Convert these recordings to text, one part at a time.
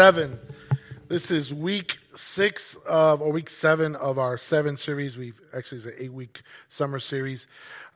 seven. This is week six of, or week seven of our seven series. We've actually, it's an eight week summer series.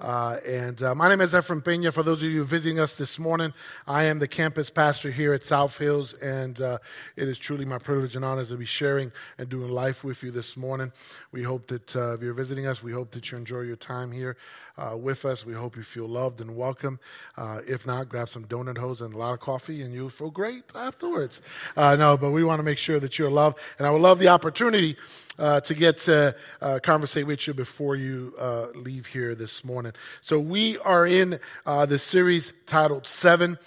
Uh, and uh, my name is Ephraim Pena. For those of you visiting us this morning, I am the campus pastor here at South Hills, and uh, it is truly my privilege and honor to be sharing and doing life with you this morning. We hope that uh, if you're visiting us, we hope that you enjoy your time here uh, with us. We hope you feel loved and welcome. Uh, if not, grab some donut holes and a lot of coffee, and you'll feel great afterwards. no, but we want to make sure that you're loved, and I would love the opportunity uh, to get to uh, conversate with you before you uh, leave here this morning. So we are in uh, the series titled Seven.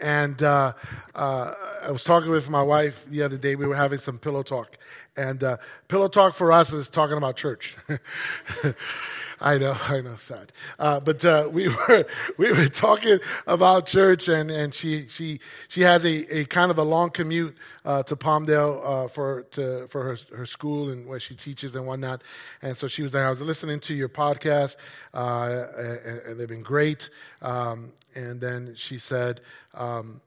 And uh, I was talking with my wife the other day. We were having some pillow talk. And pillow talk for us is talking about church. I know, I know, sad. Uh, but uh, we were we were talking about church, and, and she she she has a, a kind of a long commute uh, to Palmdale uh, for to for her her school and where she teaches and whatnot. And so she was like, I was listening to your podcast, uh, and, and, they've been great. Um, and then she said. Um,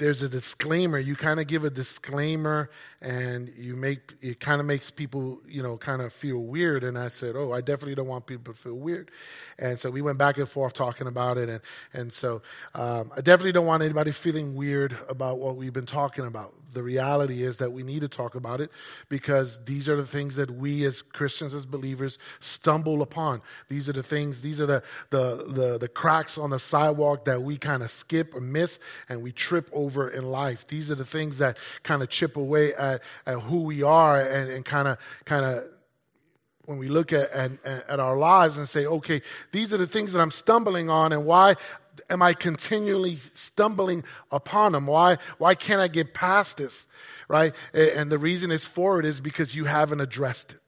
there's a disclaimer. You kind of give a disclaimer, and you make it kind of makes people, you know, kind of feel weird. And I said, "Oh, I definitely don't want people to feel weird." And so we went back and forth talking about it, and and so um, I definitely don't want anybody feeling weird about what we've been talking about. The reality is that we need to talk about it because these are the things that we as Christians, as believers, stumble upon. These are the things. These are the the the, the cracks on the sidewalk that we kind of skip or miss, and we trip over in life. These are the things that kind of chip away at, at who we are and, and kind of kind of when we look at, at, at our lives and say, okay, these are the things that I'm stumbling on, and why am I continually stumbling upon them? Why, why can't I get past this? Right? And the reason it's for it is because you haven't addressed it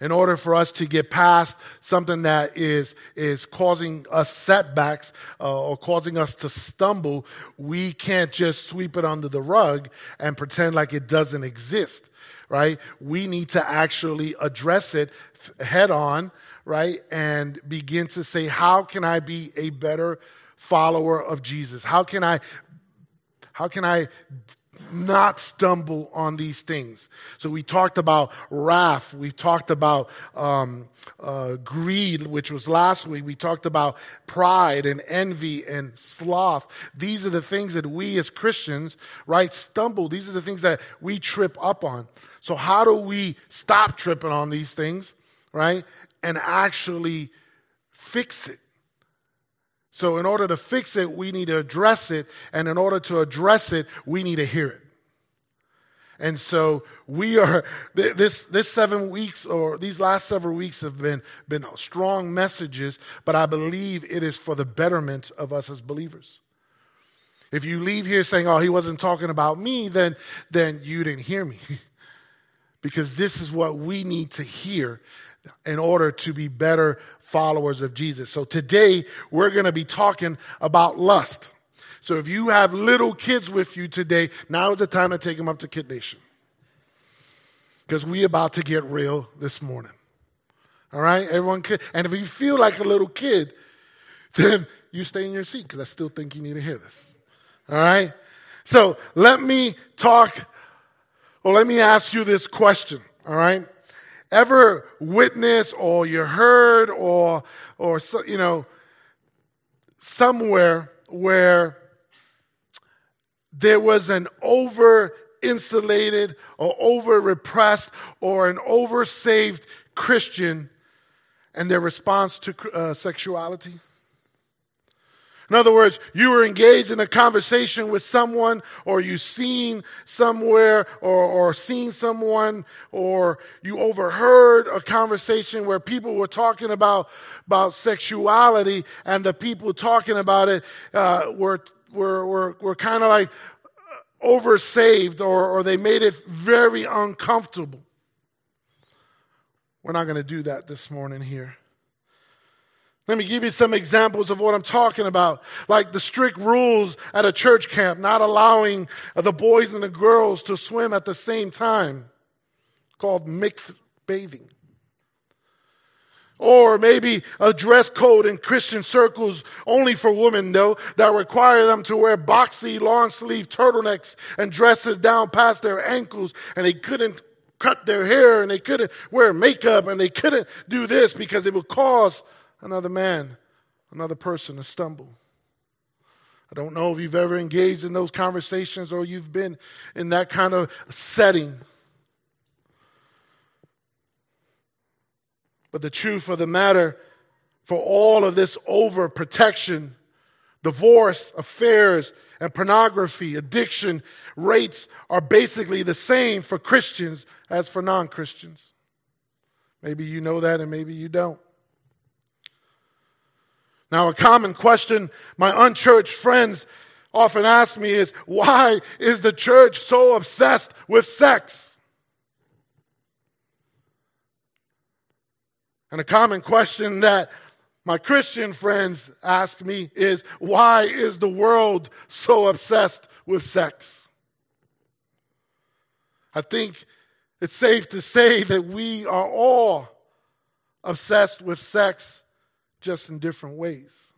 in order for us to get past something that is, is causing us setbacks uh, or causing us to stumble, we can't just sweep it under the rug and pretend like it doesn't exist, right? We need to actually address it head on, right? And begin to say, how can I be a better follower of Jesus? How can I, how can I not stumble on these things. So we talked about wrath. We talked about um, uh, greed, which was last week. We talked about pride and envy and sloth. These are the things that we as Christians, right, stumble. These are the things that we trip up on. So how do we stop tripping on these things, right, and actually fix it? So, in order to fix it, we need to address it. And in order to address it, we need to hear it. And so we are, this, this seven weeks or these last several weeks have been, been strong messages, but I believe it is for the betterment of us as believers. If you leave here saying, oh, he wasn't talking about me, then, then you didn't hear me. because this is what we need to hear in order to be better followers of Jesus. So today we're going to be talking about lust. So if you have little kids with you today, now is the time to take them up to Kid Nation. Because we about to get real this morning. All right, everyone. And if you feel like a little kid, then you stay in your seat because I still think you need to hear this. All right. So let me talk, or let me ask you this question. All right ever witnessed or you heard or, or, you know, somewhere where there was an over insulated or over repressed or an over saved Christian and their response to uh, sexuality? In other words, you were engaged in a conversation with someone, or you seen somewhere, or, or seen someone, or you overheard a conversation where people were talking about, about sexuality, and the people talking about it uh, were, were, were, were kind of like oversaved, or, or they made it very uncomfortable. We're not going to do that this morning here. Let me give you some examples of what I'm talking about. Like the strict rules at a church camp, not allowing the boys and the girls to swim at the same time, called mixed bathing. Or maybe a dress code in Christian circles only for women though, that require them to wear boxy long sleeve turtlenecks and dresses down past their ankles and they couldn't cut their hair and they couldn't wear makeup and they couldn't do this because it would cause another man, another person to stumble. I don't know if you've ever engaged in those conversations or you've been in that kind of setting. But the truth of the matter, for all of this overprotection, divorce, affairs, and pornography, addiction rates are basically the same for Christians as for non Christians. Maybe you know that and maybe you don't. Now, a common question my unchurched friends often ask me is why is the church so obsessed with sex? And a common question that my Christian friends ask me is why is the world so obsessed with sex? I think it's safe to say that we are all obsessed with sex just in different ways.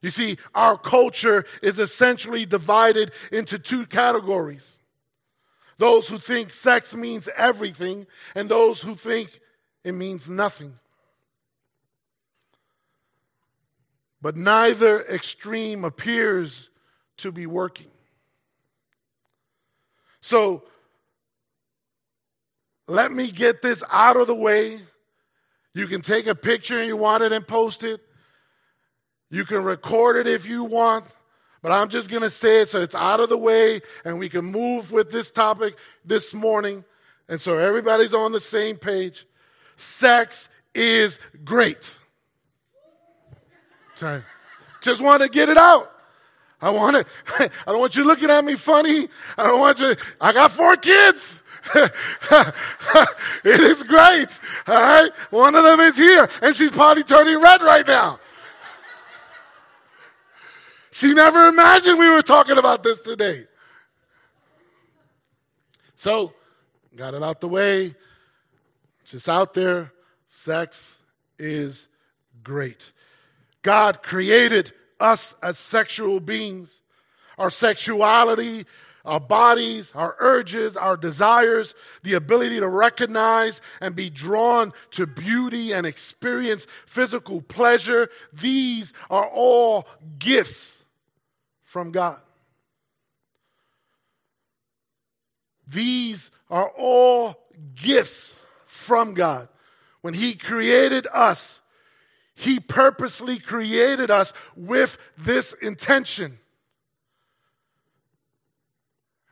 You see, our culture is essentially divided into two categories those who think sex means everything, and those who think it means nothing. But neither extreme appears to be working. So, let me get this out of the way. You can take a picture and you want it and post it. You can record it if you want. But I'm just going to say it so it's out of the way and we can move with this topic this morning. And so everybody's on the same page. Sex is great. Just want to get it out. I want to, I don't want you looking at me funny. I don't want you, I got four kids. it is great. All right. One of them is here and she's probably turning red right now. She never imagined we were talking about this today. So, got it out the way. Just out there. Sex is great. God created us as sexual beings. Our sexuality, our bodies, our urges, our desires, the ability to recognize and be drawn to beauty and experience physical pleasure, these are all gifts from God. These are all gifts from God. When He created us, He purposely created us with this intention.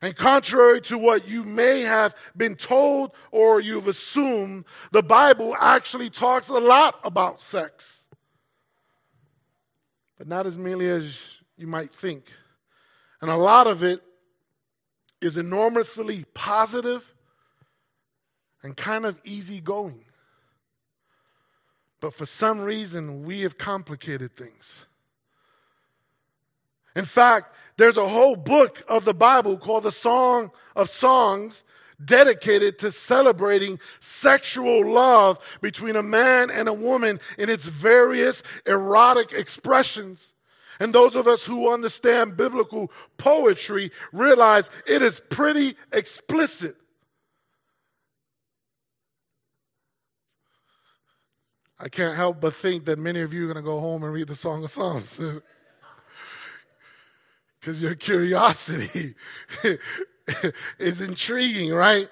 And contrary to what you may have been told or you've assumed, the Bible actually talks a lot about sex. But not as merely as you might think. And a lot of it is enormously positive and kind of easygoing. But for some reason, we have complicated things. In fact, there's a whole book of the Bible called the Song of Songs dedicated to celebrating sexual love between a man and a woman in its various erotic expressions. And those of us who understand biblical poetry realize it is pretty explicit. I can't help but think that many of you are going to go home and read the Song of Songs. Because your curiosity is intriguing, right?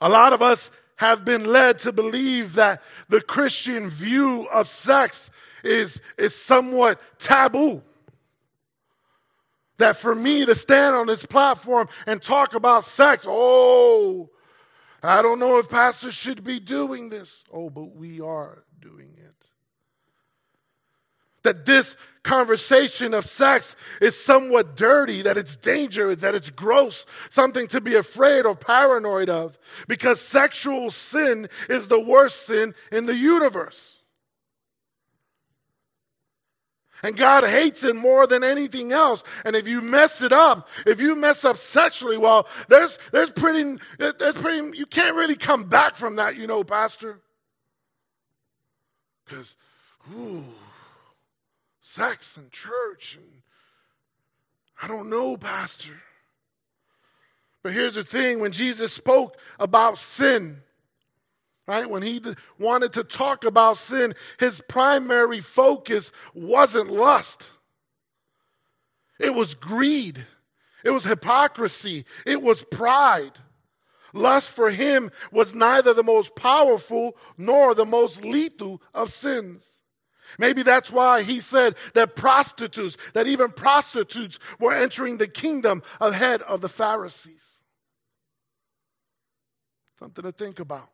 A lot of us have been led to believe that the Christian view of sex is, is somewhat taboo. That for me to stand on this platform and talk about sex, oh, I don't know if pastors should be doing this. Oh, but we are doing it. That this conversation of sex is somewhat dirty, that it's dangerous, that it's gross, something to be afraid or paranoid of, because sexual sin is the worst sin in the universe. And God hates it more than anything else. And if you mess it up, if you mess up sexually, well, there's, there's pretty, there's pretty, you can't really come back from that, you know, Pastor. Because, ooh, sex and church and I don't know, Pastor. But here's the thing when Jesus spoke about sin, right? When he wanted to talk about sin, his primary focus wasn't lust, it was greed, it was hypocrisy, it was pride. Lust for him was neither the most powerful nor the most lethal of sins. Maybe that's why he said that prostitutes, that even prostitutes were entering the kingdom ahead of the Pharisees. Something to think about.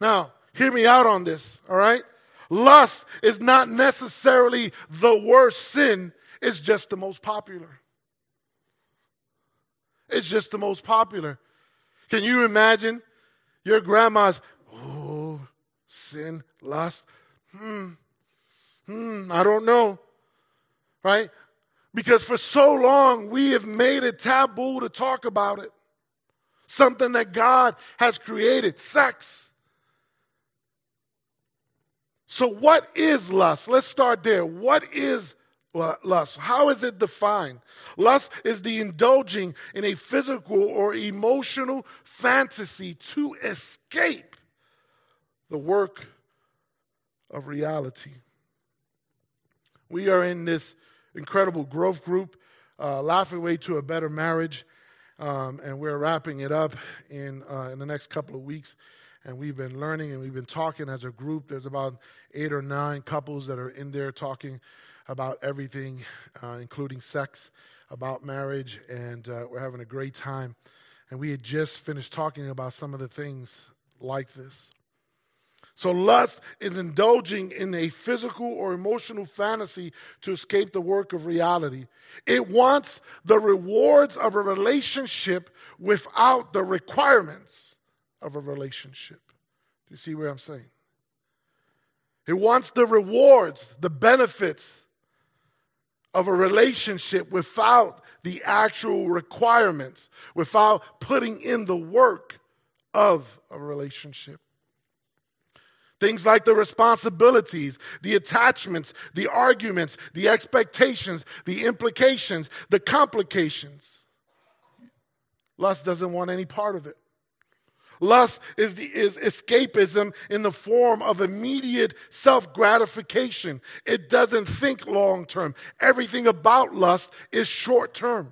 Now, hear me out on this, all right? Lust is not necessarily the worst sin, it's just the most popular. It's just the most popular. Can you imagine your grandma's, sin, lust? Hmm, hmm, I don't know. Right? Because for so long we have made it taboo to talk about it. Something that God has created, sex. So, what is lust? Let's start there. What is lust? How is it defined? Lust is the indulging in a physical or emotional fantasy to escape the work of reality. We are in this incredible growth group, uh, Laughing Way to a Better Marriage, um, and we're wrapping it up in, uh, in the next couple of weeks. And we've been learning and we've been talking as a group. There's about eight or nine couples that are in there talking about everything, uh, including sex, about marriage, and uh, we're having a great time. And we had just finished talking about some of the things like this. So, lust is indulging in a physical or emotional fantasy to escape the work of reality. It wants the rewards of a relationship without the requirements of a relationship. Do you see what I'm saying? It wants the rewards, the benefits of a relationship without the actual requirements, without putting in the work of a relationship. Things like the responsibilities, the attachments, the arguments, the expectations, the implications, the complications. Lust doesn't want any part of it. Lust is, the, is escapism in the form of immediate self gratification. It doesn't think long term. Everything about lust is short term.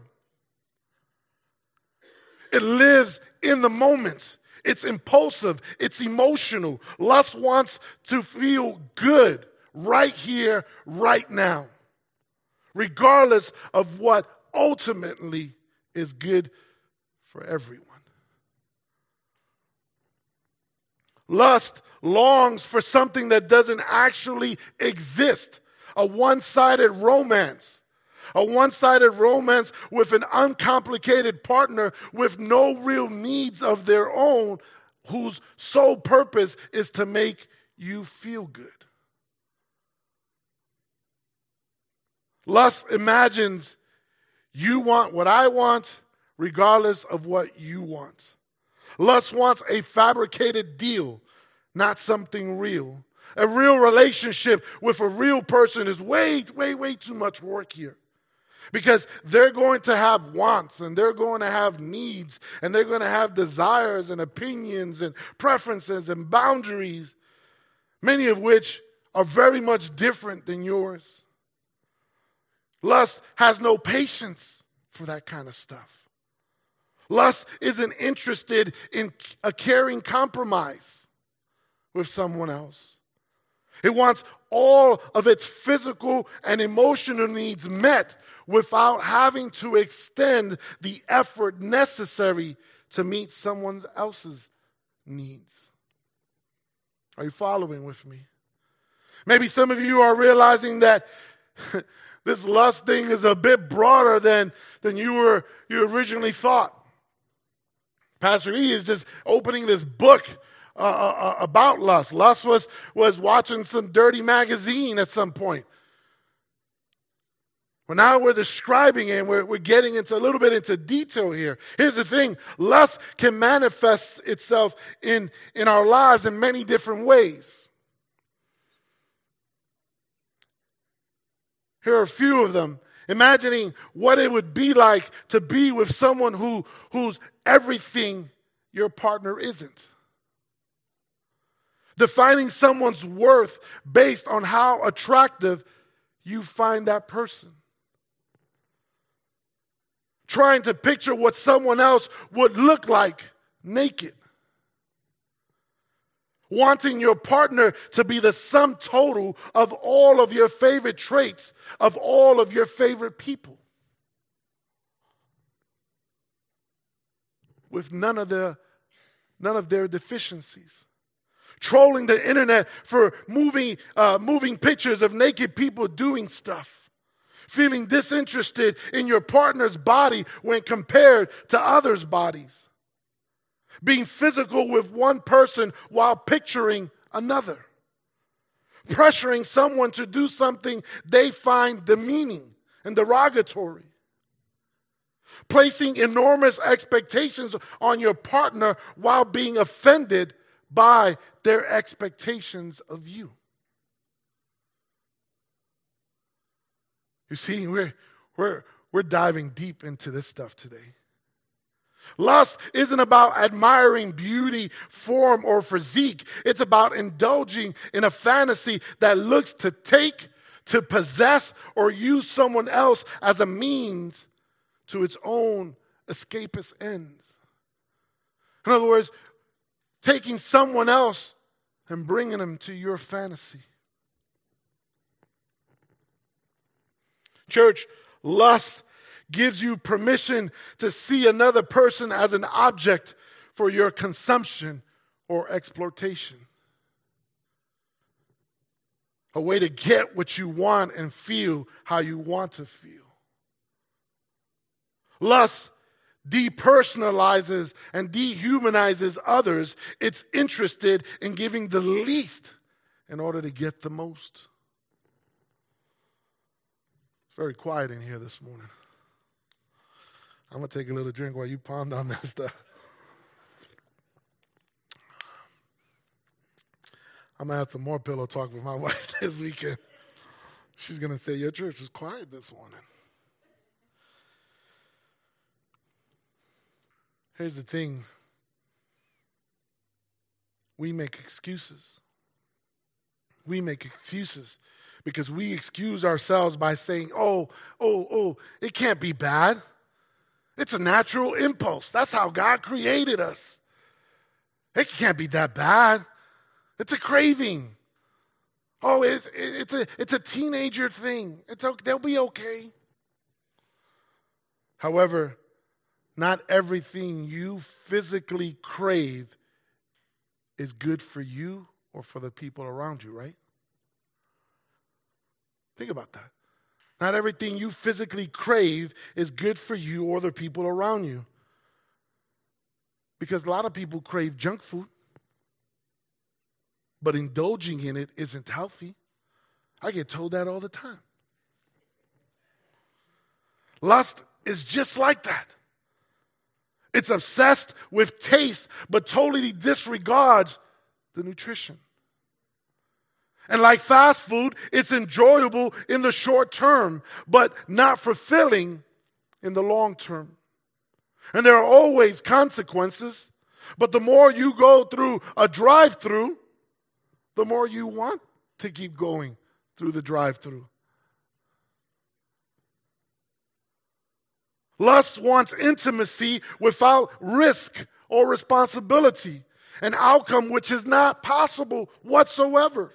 It lives in the moment. It's impulsive, it's emotional. Lust wants to feel good right here, right now, regardless of what ultimately is good for everyone. Lust longs for something that doesn't actually exist, a one sided romance a one sided romance with an uncomplicated partner with no real needs of their own, whose sole purpose is to make you feel good. Lust imagines you want what I want, regardless of what you want. Lust wants a fabricated deal, not something real. A real relationship with a real person is way, way, way too much work here because they're going to have wants and they're going to have needs and they're going to have desires and opinions and preferences and boundaries, many of which are very much different than yours. Lust has no patience for that kind of stuff. Lust isn't interested in a caring compromise with someone else. It wants all of its physical and emotional needs met without having to extend the effort necessary to meet someone else's needs. Are you following with me? Maybe some of you are realizing that this lust thing is a bit broader than, than you were you originally thought. Pastor E is just opening this book uh, uh, about lust. Lust was, was watching some dirty magazine at some point. Well, now we're describing it and we're, we're getting into a little bit into detail here. Here's the thing lust can manifest itself in, in our lives in many different ways. Here are a few of them. Imagining what it would be like to be with someone who, who's everything your partner isn't. Defining someone's worth based on how attractive you find that person. Trying to picture what someone else would look like naked. Wanting your partner to be the sum total of all of your favorite traits, of all of your favorite people. With none of their, none of their deficiencies trolling the internet for moving, uh, moving pictures of naked people doing stuff, feeling disinterested in your partner's body when compared to others' bodies, being physical with one person while picturing another, pressuring someone to do something they find demeaning and derogatory. Placing enormous expectations on your partner while being offended by their expectations of you. You see, we're, we're, we're diving deep into this stuff today. Lust isn't about admiring beauty, form, or physique. It's about indulging in a fantasy that looks to take, to possess, or use someone else as a means to its own escapist ends. In other words, taking someone else and bringing them to your fantasy. Church, lust gives you permission to see another person as an object for your consumption or exploitation. A way to get what you want and feel how you want to feel. Lust depersonalizes and dehumanizes others, it's interested in giving the least in order to get the most. Very quiet in here this morning. I'm going to take a little drink while you ponder on that stuff. I'm going to have some more pillow talk with my wife this weekend. She's going to say, Your church is quiet this morning. Here's the thing we make excuses. We make excuses because we excuse ourselves by saying, oh, oh, oh, it can't be bad. It's a natural impulse. That's how God created us. It can't be that bad. It's a craving. Oh, it's, it's, a, it's a teenager thing. It's, okay. they'll be okay. However, not everything you physically crave is good for you or for the people around you, right? Think about that. Not everything you physically crave is good for you or the people around you. Because a lot of people crave junk food, but indulging in it isn't healthy. I get told that all the time. Lust is just like that. It's obsessed with taste, but totally disregards the nutrition. And like fast food, it's enjoyable in the short term, but not fulfilling in the long term. And there are always consequences, but the more you go through a drive through, the more you want to keep going through the drive through. Lust wants intimacy without risk or responsibility, an outcome which is not possible whatsoever.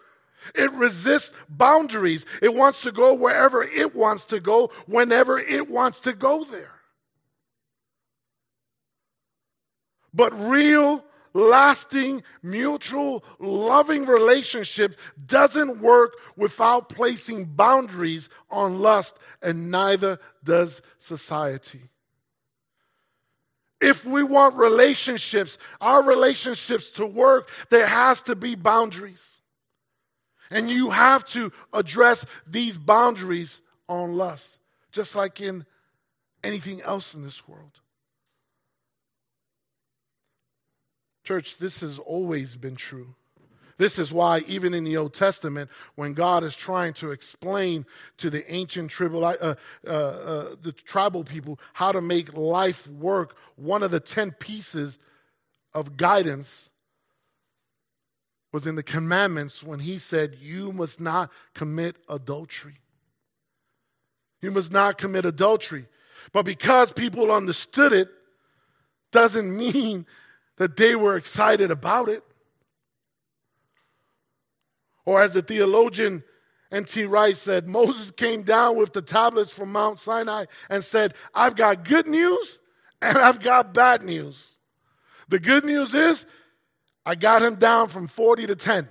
It resists boundaries. It wants to go wherever it wants to go, whenever it wants to go there. But real, lasting, mutual, loving relationship doesn't work without placing boundaries on lust, and neither does society. If we want relationships, our relationships to work, there has to be boundaries. And you have to address these boundaries on lust, just like in anything else in this world. Church, this has always been true. This is why, even in the Old Testament, when God is trying to explain to the ancient tribal, uh, uh, uh, the tribal people how to make life work, one of the 10 pieces of guidance was in the commandments when he said, You must not commit adultery. You must not commit adultery. But because people understood it, doesn't mean that they were excited about it. Or as the theologian N.T. Wright said, Moses came down with the tablets from Mount Sinai and said, I've got good news and I've got bad news. The good news is I got him down from 40 to 10.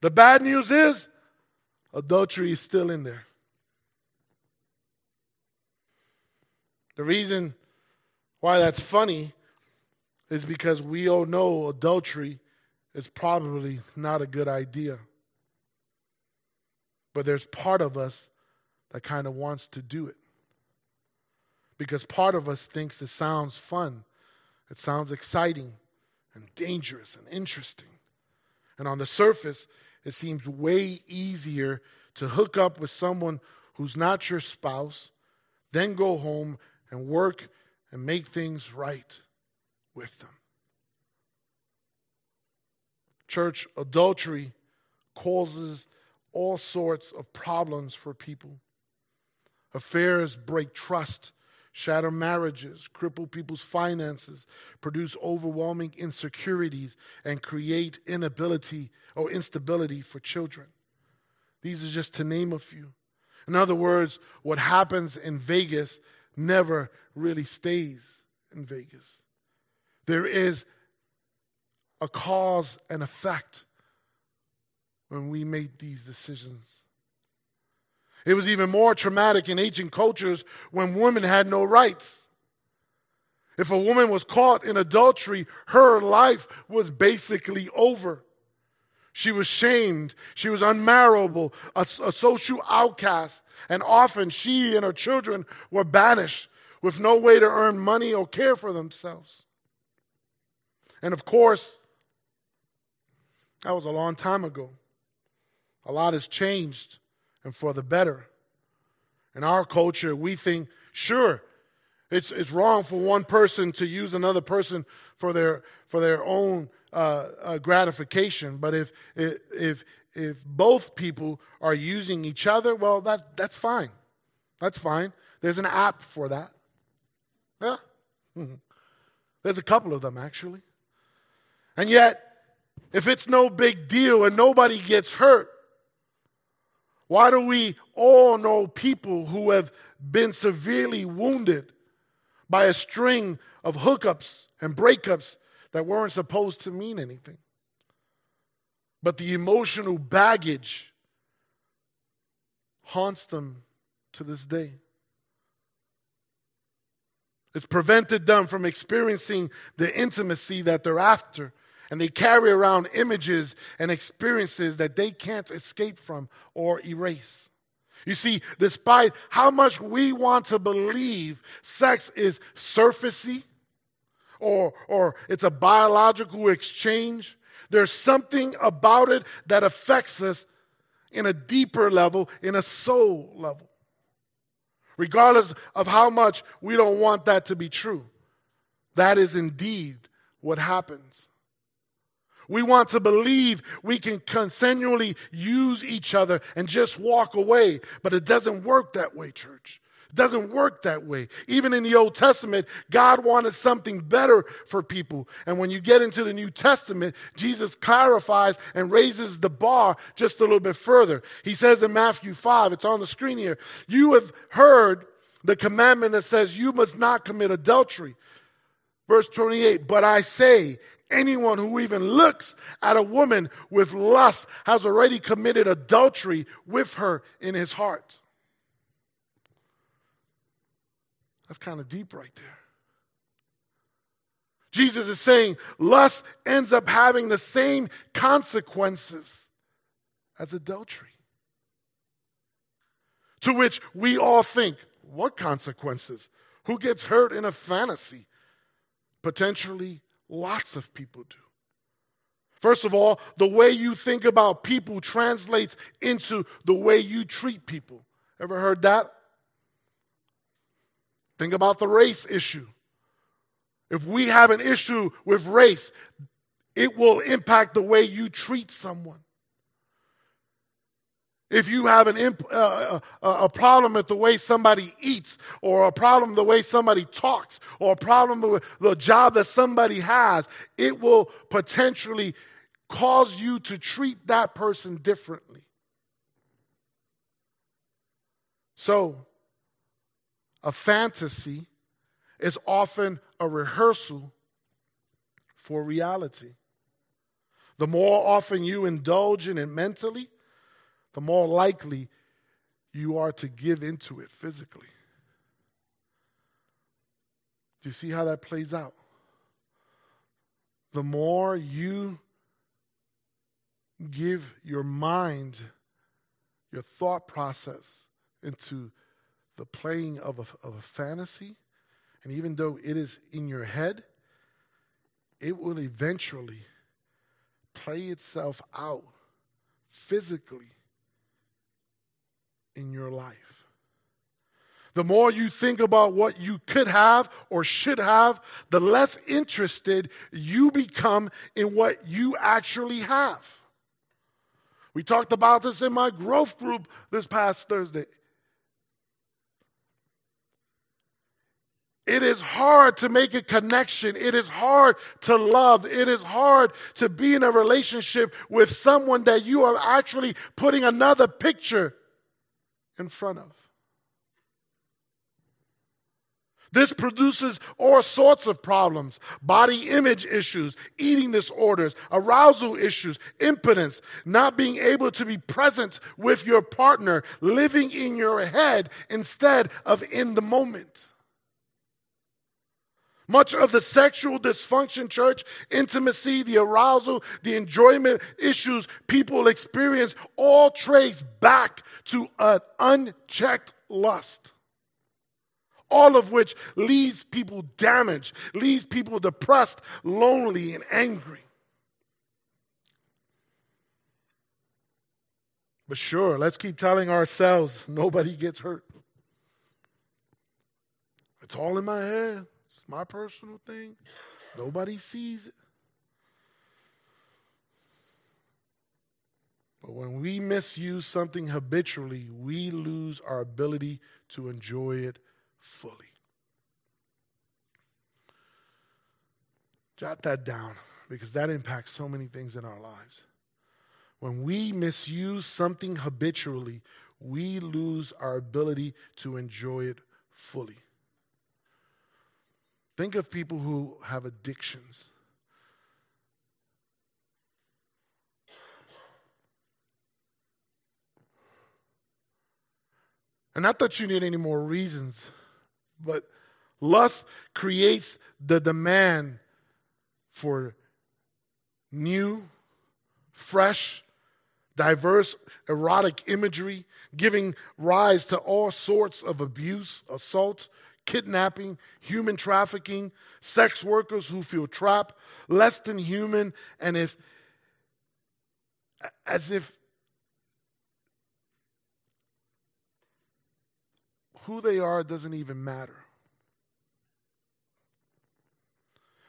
The bad news is adultery is still in there. The reason why that's funny is because we all know adultery is probably not a good idea. But there's part of us that kind of wants to do it. Because part of us thinks it sounds fun, it sounds exciting and dangerous and interesting. And on the surface, it seems way easier to hook up with someone who's not your spouse, then go home and work and make things right with them. Church, adultery causes all sorts of problems for people. Affairs break trust, shatter marriages, cripple people's finances, produce overwhelming insecurities, and create inability or instability for children. These are just to name a few. In other words, what happens in Vegas never really stays in Vegas. There is a cause and effect when we make these decisions. It was even more traumatic in ancient cultures when women had no rights. If a woman was caught in adultery, her life was basically over. She was shamed. She was unmarriable, a, a, social outcast. And often she and her children were banished with no way to earn money or care for themselves. And of course, that was a long time ago. A lot has changed and for the better. In our culture, we think, sure, it's, it's wrong for one person to use another person for their, for their own uh, uh, gratification. But if, if, if both people are using each other, well, that, that's fine. That's fine. There's an app for that. Yeah. There's a couple of them, actually. And yet, if it's no big deal and nobody gets hurt, why do we all know people who have been severely wounded by a string of hookups and breakups that weren't supposed to mean anything? But the emotional baggage haunts them to this day. It's prevented them from experiencing the intimacy that they're after and they carry around images and experiences that they can't escape from or erase. You see, despite how much we want to believe sex is surfacey or, or it's a biological exchange, there's something about it that affects us in a deeper level, in a soul level. Regardless of how much we don't want that to be true, that is indeed what happens. We want to believe we can continually use each other and just walk away, but it doesn't work that way, church. It doesn't work that way. Even in the Old Testament, God wanted something better for people. And when you get into the New Testament, Jesus clarifies and raises the bar just a little bit further. He says in Matthew 5, it's on the screen here, you have heard the commandment that says you must not commit adultery. Verse 28, but I say, anyone who even looks at a woman with lust has already committed adultery with her in his heart. That's kind of deep right there. Jesus is saying lust ends up having the same consequences as adultery. To which we all think, what consequences? Who gets hurt in a fantasy? Potentially, lots of people do. First of all, the way you think about people translates into the way you treat people. Ever heard that? Think about the race issue. If we have an issue with race, it will impact the way you treat someone. If you have an imp, uh, uh, a problem with the way somebody eats, or a problem the way somebody talks, or a problem with the job that somebody has, it will potentially cause you to treat that person differently. So, a fantasy is often a rehearsal for reality. The more often you indulge in it mentally, the more likely you are to give into it physically. Do you see how that plays out? The more you give your mind, your thought process into the playing of a, of a fantasy, and even though it is in your head, it will eventually play itself out physically in your life. The more you think about what you could have or should have, the less interested you become in what you actually have. We talked about this in my growth group this past Thursday. It is hard to make a connection. It is hard to love. It is hard to be in a relationship with someone that you are actually putting another picture in front of. This produces all sorts of problems body image issues, eating disorders, arousal issues, impotence, not being able to be present with your partner, living in your head instead of in the moment. Much of the sexual dysfunction, church, intimacy, the arousal, the enjoyment issues people experience all trace back to an unchecked lust. All of which leaves people damaged, leaves people depressed, lonely, and angry. But sure, let's keep telling ourselves nobody gets hurt. It's all in my head my personal thing. Nobody sees it. But when we misuse something habitually, we lose our ability to enjoy it fully. Jot that down because that impacts so many things in our lives. When we misuse something habitually, we lose our ability to enjoy it fully. Think of people who have addictions. And not that you need any more reasons, but lust creates the demand for new, fresh, diverse, erotic imagery, giving rise to all sorts of abuse, assault, kidnapping, human trafficking, sex workers who feel trapped, less than human, and if as if who they are doesn't even matter.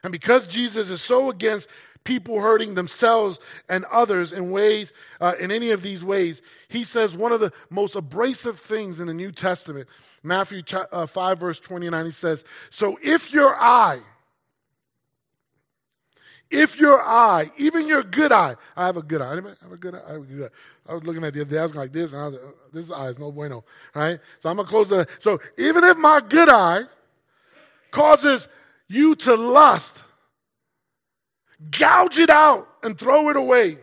And because Jesus is so against people hurting themselves and others in ways, uh, in any of these ways, he says one of the most abrasive things in the New Testament Matthew uh, 5, verse 29, he says, So if your eye, if your eye, even your good eye, I have a good eye. I have a good eye. I, have a good eye. I was looking at the other day, I was like this, and I was like, uh, this eye is no bueno, right? So I'm gonna close the. So even if my good eye causes you to lust, gouge it out and throw it away.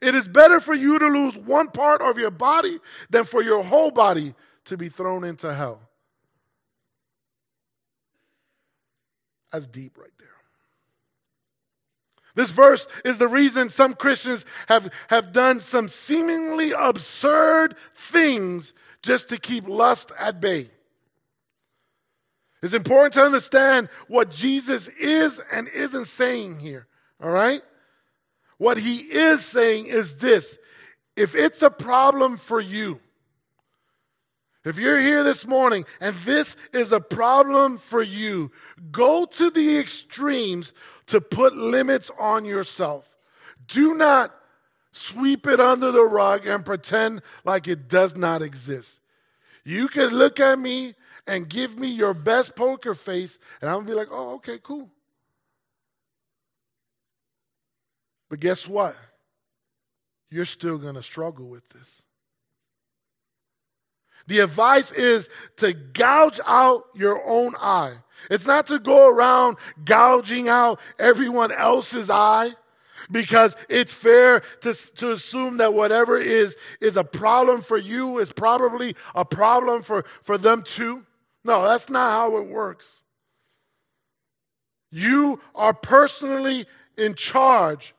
It is better for you to lose one part of your body than for your whole body to be thrown into hell. That's deep right there. This verse is the reason some Christians have, have done some seemingly absurd things just to keep lust at bay. It's important to understand what Jesus is and isn't saying here, all right? What he is saying is this if it's a problem for you, if you're here this morning and this is a problem for you, go to the extremes to put limits on yourself. Do not sweep it under the rug and pretend like it does not exist. You can look at me and give me your best poker face, and I'm gonna be like, oh, okay, cool. But guess what? You're still gonna struggle with this. The advice is to gouge out your own eye. It's not to go around gouging out everyone else's eye because it's fair to, to assume that whatever is, is a problem for you is probably a problem for, for them too. No, that's not how it works. You are personally in charge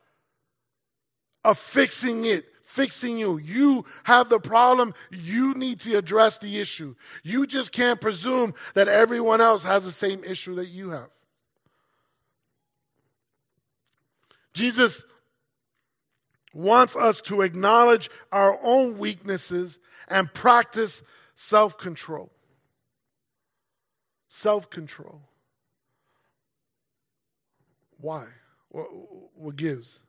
of fixing it, fixing you. You have the problem. You need to address the issue. You just can't presume that everyone else has the same issue that you have. Jesus wants us to acknowledge our own weaknesses and practice self control self control. Why? What, what gives?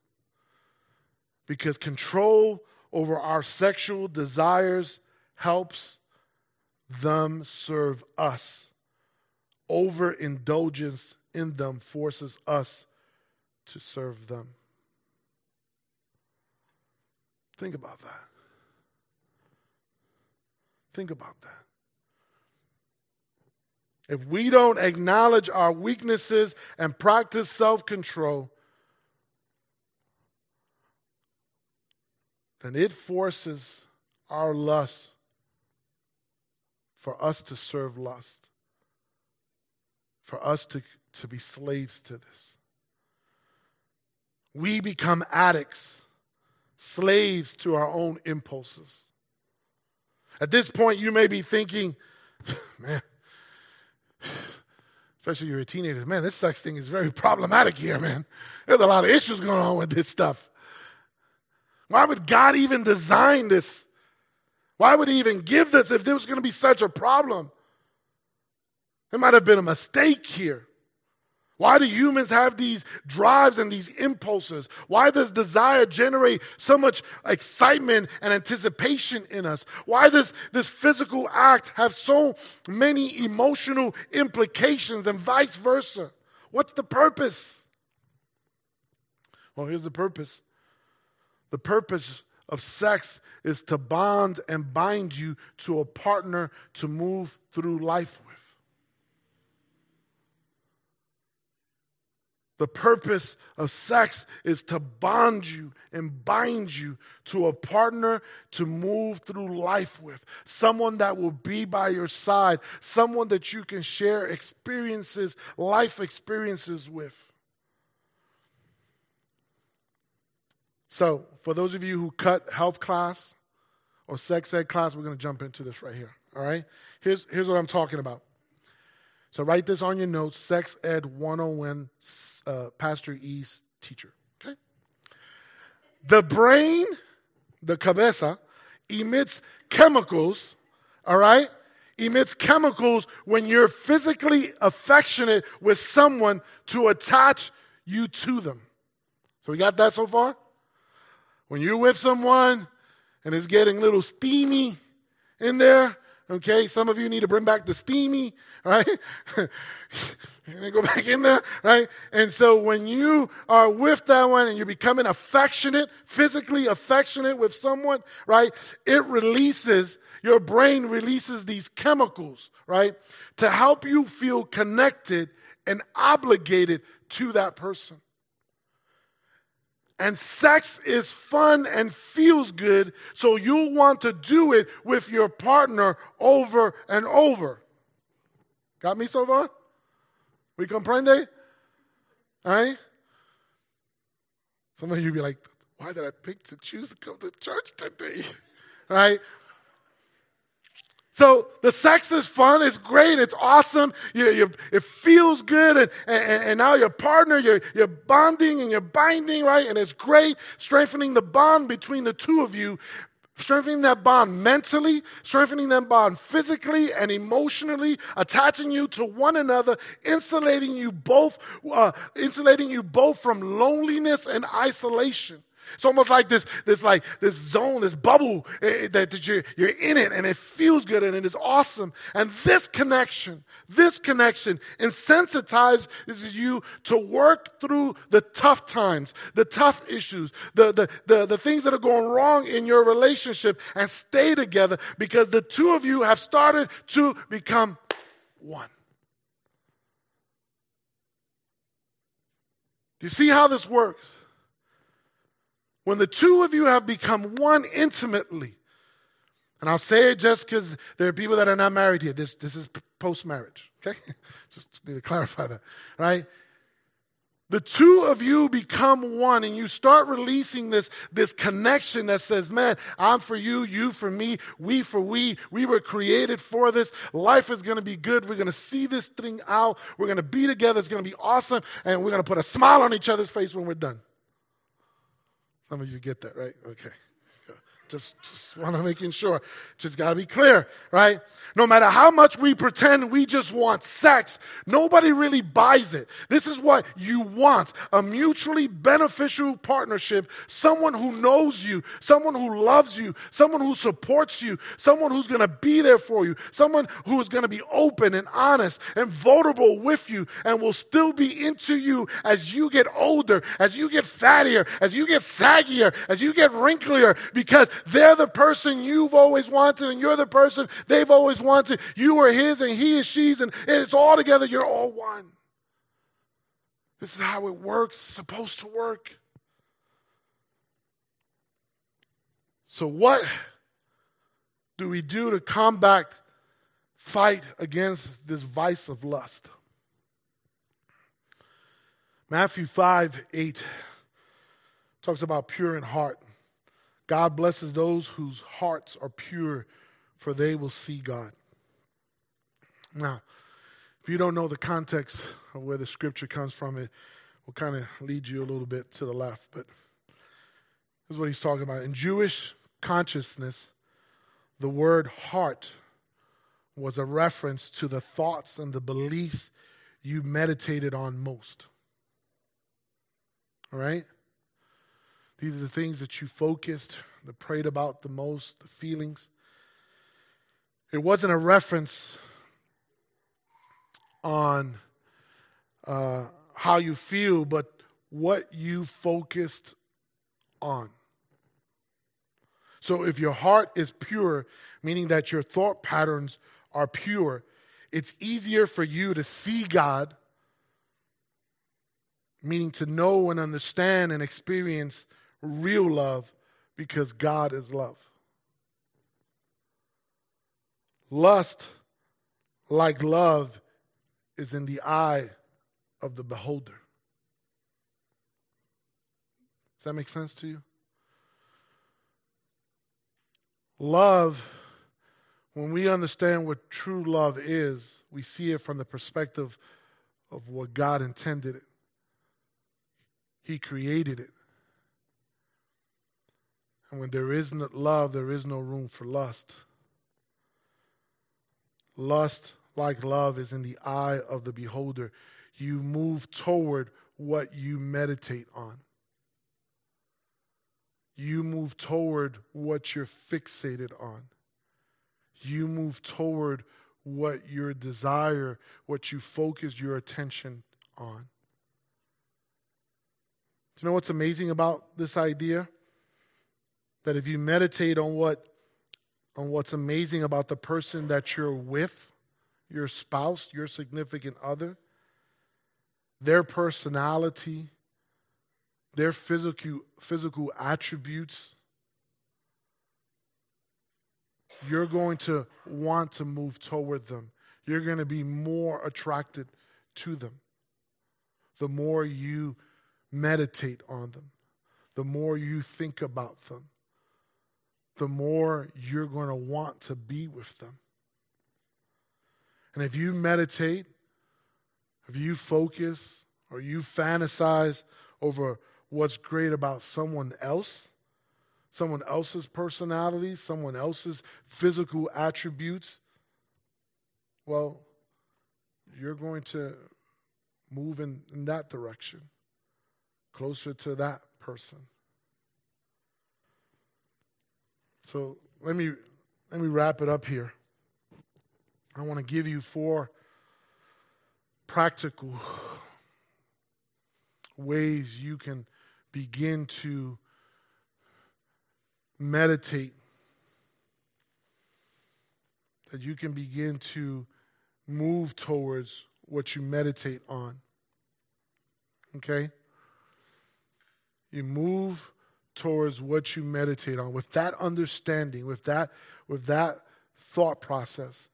Because control over our sexual desires helps them serve us. Overindulgence in them forces us to serve them. Think about that. Think about that. If we don't acknowledge our weaknesses and practice self control, then it forces our lust for us to serve lust, for us to, to be slaves to this. We become addicts, slaves to our own impulses. At this point, you may be thinking, man, especially you're a teenager, man, this sex thing is very problematic here, man. There's a lot of issues going on with this stuff. Why would God even design this? Why would He even give this if there was going to be such a problem? There might have been a mistake here. Why do humans have these drives and these impulses? Why does desire generate so much excitement and anticipation in us? Why does this physical act have so many emotional implications and vice versa? What's the purpose? Well, here's the purpose the purpose of sex is to bond and bind you to a partner to move through life with. The purpose of sex is to bond you and bind you to a partner to move through life with, someone that will be by your side, someone that you can share experiences, life experiences with. So, for those of you who cut health class or sex ed class, we're going to jump into this right here. All right? Here's, here's what I'm talking about. So write this on your notes Sex Ed 101, uh, Pastor E's teacher. Okay? The brain, the cabeza, emits chemicals, all right? Emits chemicals when you're physically affectionate with someone to attach you to them. So we got that so far? When you're with someone and it's getting a little steamy in there, Okay, some of you need to bring back the steamy, right? and go back in there, right? And so when you are with that one and you're becoming affectionate, physically affectionate with someone, right? It releases, your brain releases these chemicals, right? To help you feel connected and obligated to that person. And sex is fun and feels good, so you'll want to do it with your partner over and over. Got me so far? We comprende? All right? Some of you be like, why did I pick to choose to come to church today? right? So the sex is fun, it's great, it's awesome, you, you, it feels good, and, and, and now your partner, you're, you're bonding and you're binding, right? And it's great, strengthening the bond between the two of you, strengthening that bond mentally, strengthening that bond physically and emotionally, attaching you to one another, insulating you both, uh, insulating you both from loneliness and isolation. It's almost like this, this like this zone, this bubble eh, that, that you're, you're in it and it feels good and it is awesome. And this connection, this connection insensitizes you to work through the tough times, the tough issues, the, the, the, the things that are going wrong in your relationship and stay together because the two of you have started to become one. Do you see how this works? When the two of you have become one intimately, and I'll say it just because there are people that are not married here. This, this is post marriage, okay? just need to clarify that, right? The two of you become one and you start releasing this, this connection that says, man, I'm for you, you for me, we for we. We were created for this. Life is going to be good. We're going to see this thing out. We're going to be together. It's going to be awesome. And we're going to put a smile on each other's face when we're done. Some of you get that, right? Okay. Just, just want to making sure. Just got to be clear, right? No matter how much we pretend we just want sex, nobody really buys it. This is what you want. A mutually beneficial partnership. Someone who knows you, someone who loves you, someone who supports you, someone who's going to be there for you, someone who is going to be open and honest and vulnerable with you and will still be into you as you get older, as you get fattier, as you get saggier, as you get wrinklier because they're the person you've always wanted, and you're the person they've always wanted. You are his, and he is she's, and it's all together. You're all one. This is how it works, it's supposed to work. So, what do we do to combat, fight against this vice of lust? Matthew 5 8 talks about pure in heart. God blesses those whose hearts are pure, for they will see God. Now, if you don't know the context of where the scripture comes from, it will kind of lead you a little bit to the left. But this is what he's talking about. In Jewish consciousness, the word heart was a reference to the thoughts and the beliefs you meditated on most. All right? These are the things that you focused, that prayed about the most, the feelings. It wasn't a reference on uh, how you feel, but what you focused on. So if your heart is pure, meaning that your thought patterns are pure, it's easier for you to see God, meaning to know and understand and experience real love because God is love. Lust, like love, is in the eye of the beholder. Does that make sense to you? Love, when we understand what true love is, we see it from the perspective of what God intended it. He created it. And when there is no love, there is no room for lust. Lust, like love, is in the eye of the beholder. You move toward what you meditate on. You move toward what you're fixated on. You move toward what your desire, what you focus your attention on. Do you know what's amazing about this idea? That if you meditate on what on what's amazing about the person that you're with, your spouse, your significant other, their personality, their physical physical attributes, you're going to want to move toward them. You're going to be more attracted to them. the more you meditate on them, the more you think about them, the more you're going to want to be with them. And if you meditate, if you focus, or you fantasize over what's great about someone else, someone else's personality, someone else's physical attributes, well, you're going to move in, in that direction, closer to that person. So let me let me wrap it up here. I want to give you four practical ways you can begin to meditate, that you can begin to move towards what you meditate on. Okay? You move towards what you meditate on with that understanding, with that with that thought process.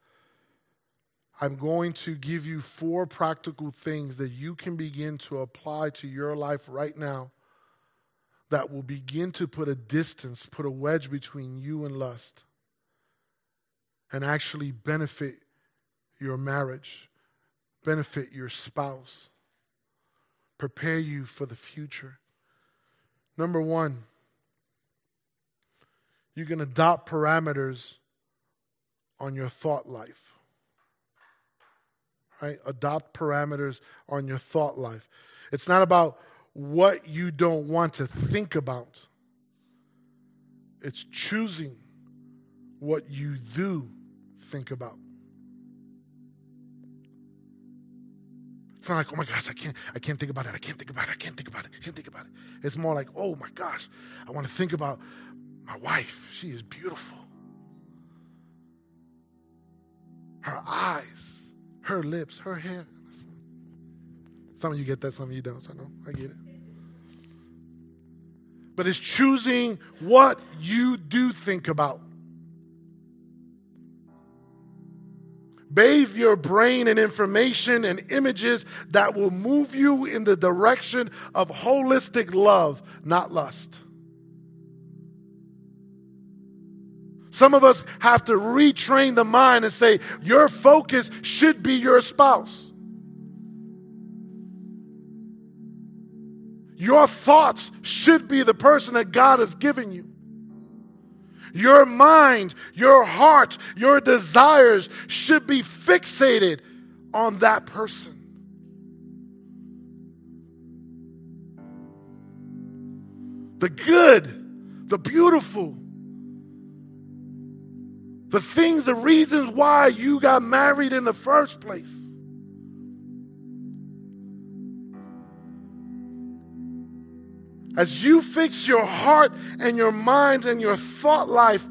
I'm going to give you four practical things that you can begin to apply to your life right now that will begin to put a distance, put a wedge between you and lust, and actually benefit your marriage, benefit your spouse, prepare you for the future. Number one, you can adopt parameters on your thought life. Right? Adopt parameters on your thought life. It's not about what you don't want to think about, it's choosing what you do think about. It's not like, oh my gosh, I can't, I can't think about it. I can't think about it. I can't think about it. I can't think about it. It's more like, oh my gosh, I want to think about my wife. She is beautiful. Her eyes, her lips, her hair. Some of you get that, some of you don't. So I know, I get it. But it's choosing what you do think about. Bathe your brain in information and images that will move you in the direction of holistic love, not lust. Some of us have to retrain the mind and say, your focus should be your spouse. Your thoughts should be the person that God has given you. Your mind, your heart, your desires should be fixated on that person. The good, the beautiful, the things, the reasons why you got married in the first place. As you fix your heart and your mind and your thought life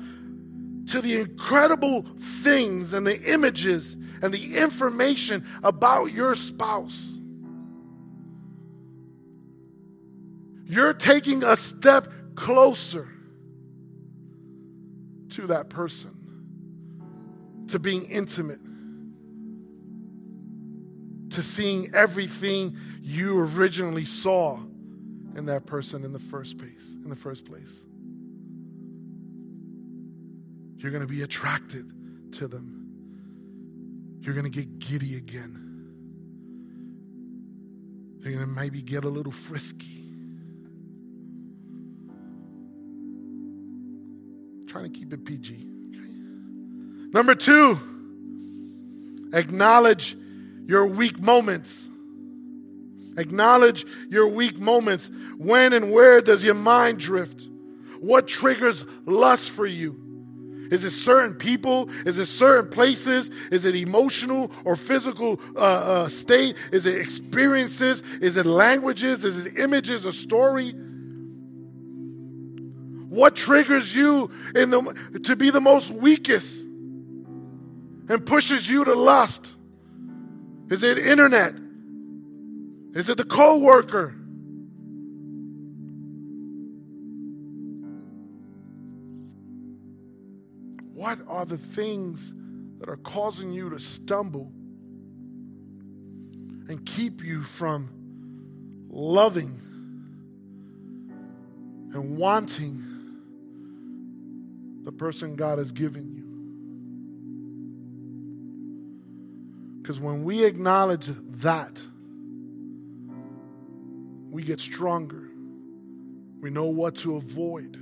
to the incredible things and the images and the information about your spouse, you're taking a step closer to that person, to being intimate, to seeing everything you originally saw in that person in the first place. In the first place, you're going to be attracted to them. You're going to get giddy again. You're going to maybe get a little frisky. trying to keep it PG. Okay? Number two, acknowledge your weak moments. Acknowledge your weak moments. When and where does your mind drift? What triggers lust for you? Is it certain people? Is it certain places? Is it emotional or physical uh, uh, state? Is it experiences? Is it languages? Is it images or story? What triggers you in the, to be the most weakest and pushes you to lust? Is it internet? Is it the co-worker? What are the things that are causing you to stumble and keep you from loving and wanting the person God has given you. Because when we acknowledge that, we get stronger. We know what to avoid.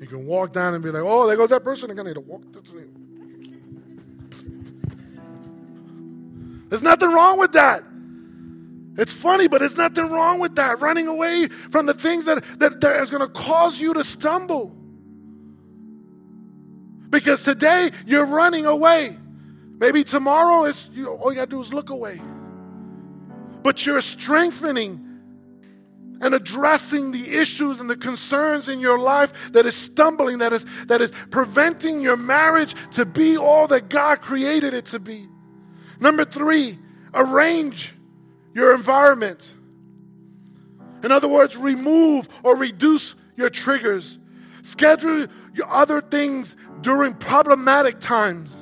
You can walk down and be like, oh, there goes that person. Going to need to walk. There's nothing wrong with that. It's funny, but there's nothing wrong with that. Running away from the things that, that, that is going to cause you to stumble. Because today you're running away. Maybe tomorrow it's you all you gotta do is look away. But you're strengthening and addressing the issues and the concerns in your life that is stumbling, that is, that is preventing your marriage to be all that God created it to be. Number three, arrange your environment. In other words, remove or reduce your triggers. Schedule your other things during problematic times.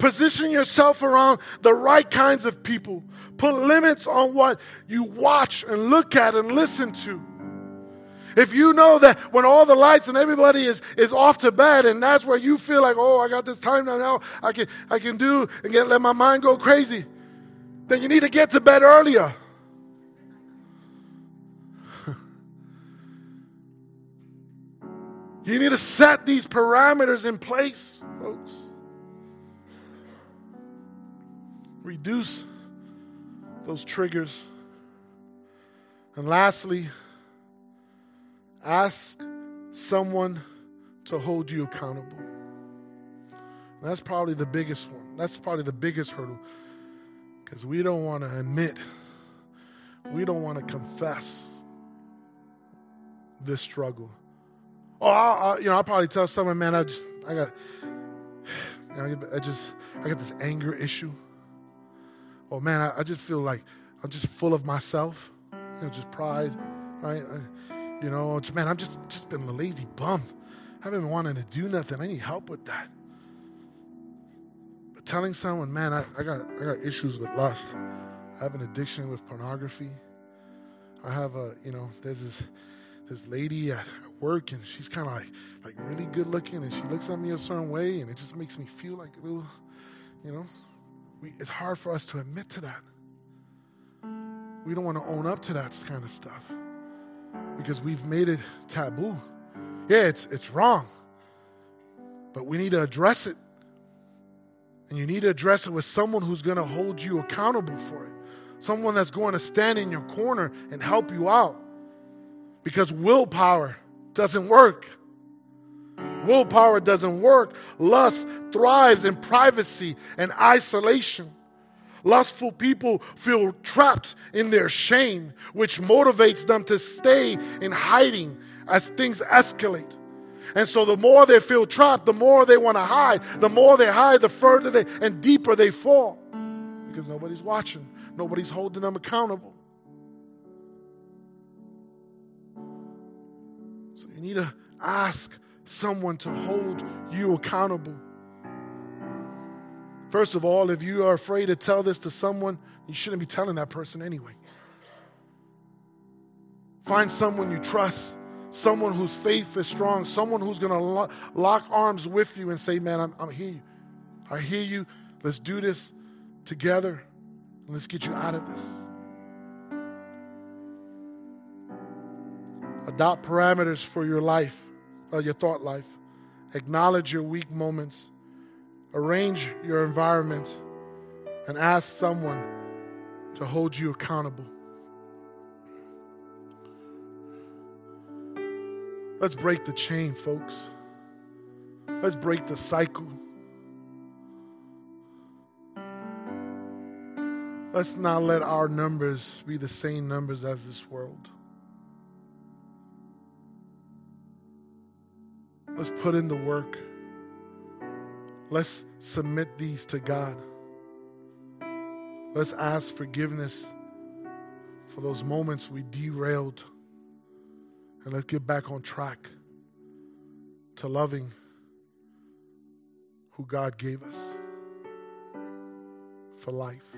Position yourself around the right kinds of people. Put limits on what you watch and look at and listen to. If you know that when all the lights and everybody is, is off to bed and that's where you feel like, oh, I got this time now, now I can, I can do and get, let my mind go crazy, then you need to get to bed earlier. you need to set these parameters in place, folks. Reduce those triggers. And lastly, ask someone to hold you accountable. That's probably the biggest one. That's probably the biggest hurdle because we don't want to admit, we don't want to confess this struggle. Oh, I, I, you know, I'll probably tell someone, man, I just, I got, I just, I got this anger issue oh man, I, I just feel like I'm just full of myself, you know, just pride, right? I, you know, man, I'm just just been a lazy bum. I haven't been wanting to do nothing. I need help with that. But telling someone, man, I, I got I got issues with lust. I have an addiction with pornography. I have a, you know, there's this this lady at work and she's kind of like like really good looking and she looks at me a certain way and it just makes me feel like a little, you know, we, it's hard for us to admit to that. We don't want to own up to that kind of stuff because we've made it taboo. Yeah, it's, it's wrong, but we need to address it. And you need to address it with someone who's going to hold you accountable for it, someone that's going to stand in your corner and help you out because willpower doesn't work. Willpower doesn't work. Lust thrives in privacy and isolation. Lustful people feel trapped in their shame, which motivates them to stay in hiding as things escalate. And so the more they feel trapped, the more they want to hide. The more they hide, the further they and deeper they fall. Because nobody's watching, nobody's holding them accountable. So you need to ask someone to hold you accountable. First of all, if you are afraid to tell this to someone, you shouldn't be telling that person anyway. Find someone you trust, someone whose faith is strong, someone who's going to lo- lock arms with you and say, Man, I'm, I'm here. I hear you. Let's do this together. And let's get you out of this. Adopt parameters for your life uh, your thought life. Acknowledge your weak moments. Arrange your environment and ask someone to hold you accountable. Let's break the chain, folks. Let's break the cycle. Let's not let our numbers be the same numbers as this world. Let's put in the work. Let's submit these to God. Let's ask forgiveness for those moments we derailed. And let's get back on track to loving who God gave us for life.